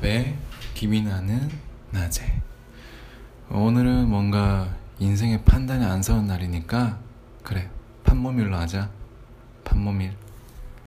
밤에 김이 나는 낮에. 오늘은 뭔가 인생의 판단이 안 서는 날이니까 그래 판모밀로 하자. 판모밀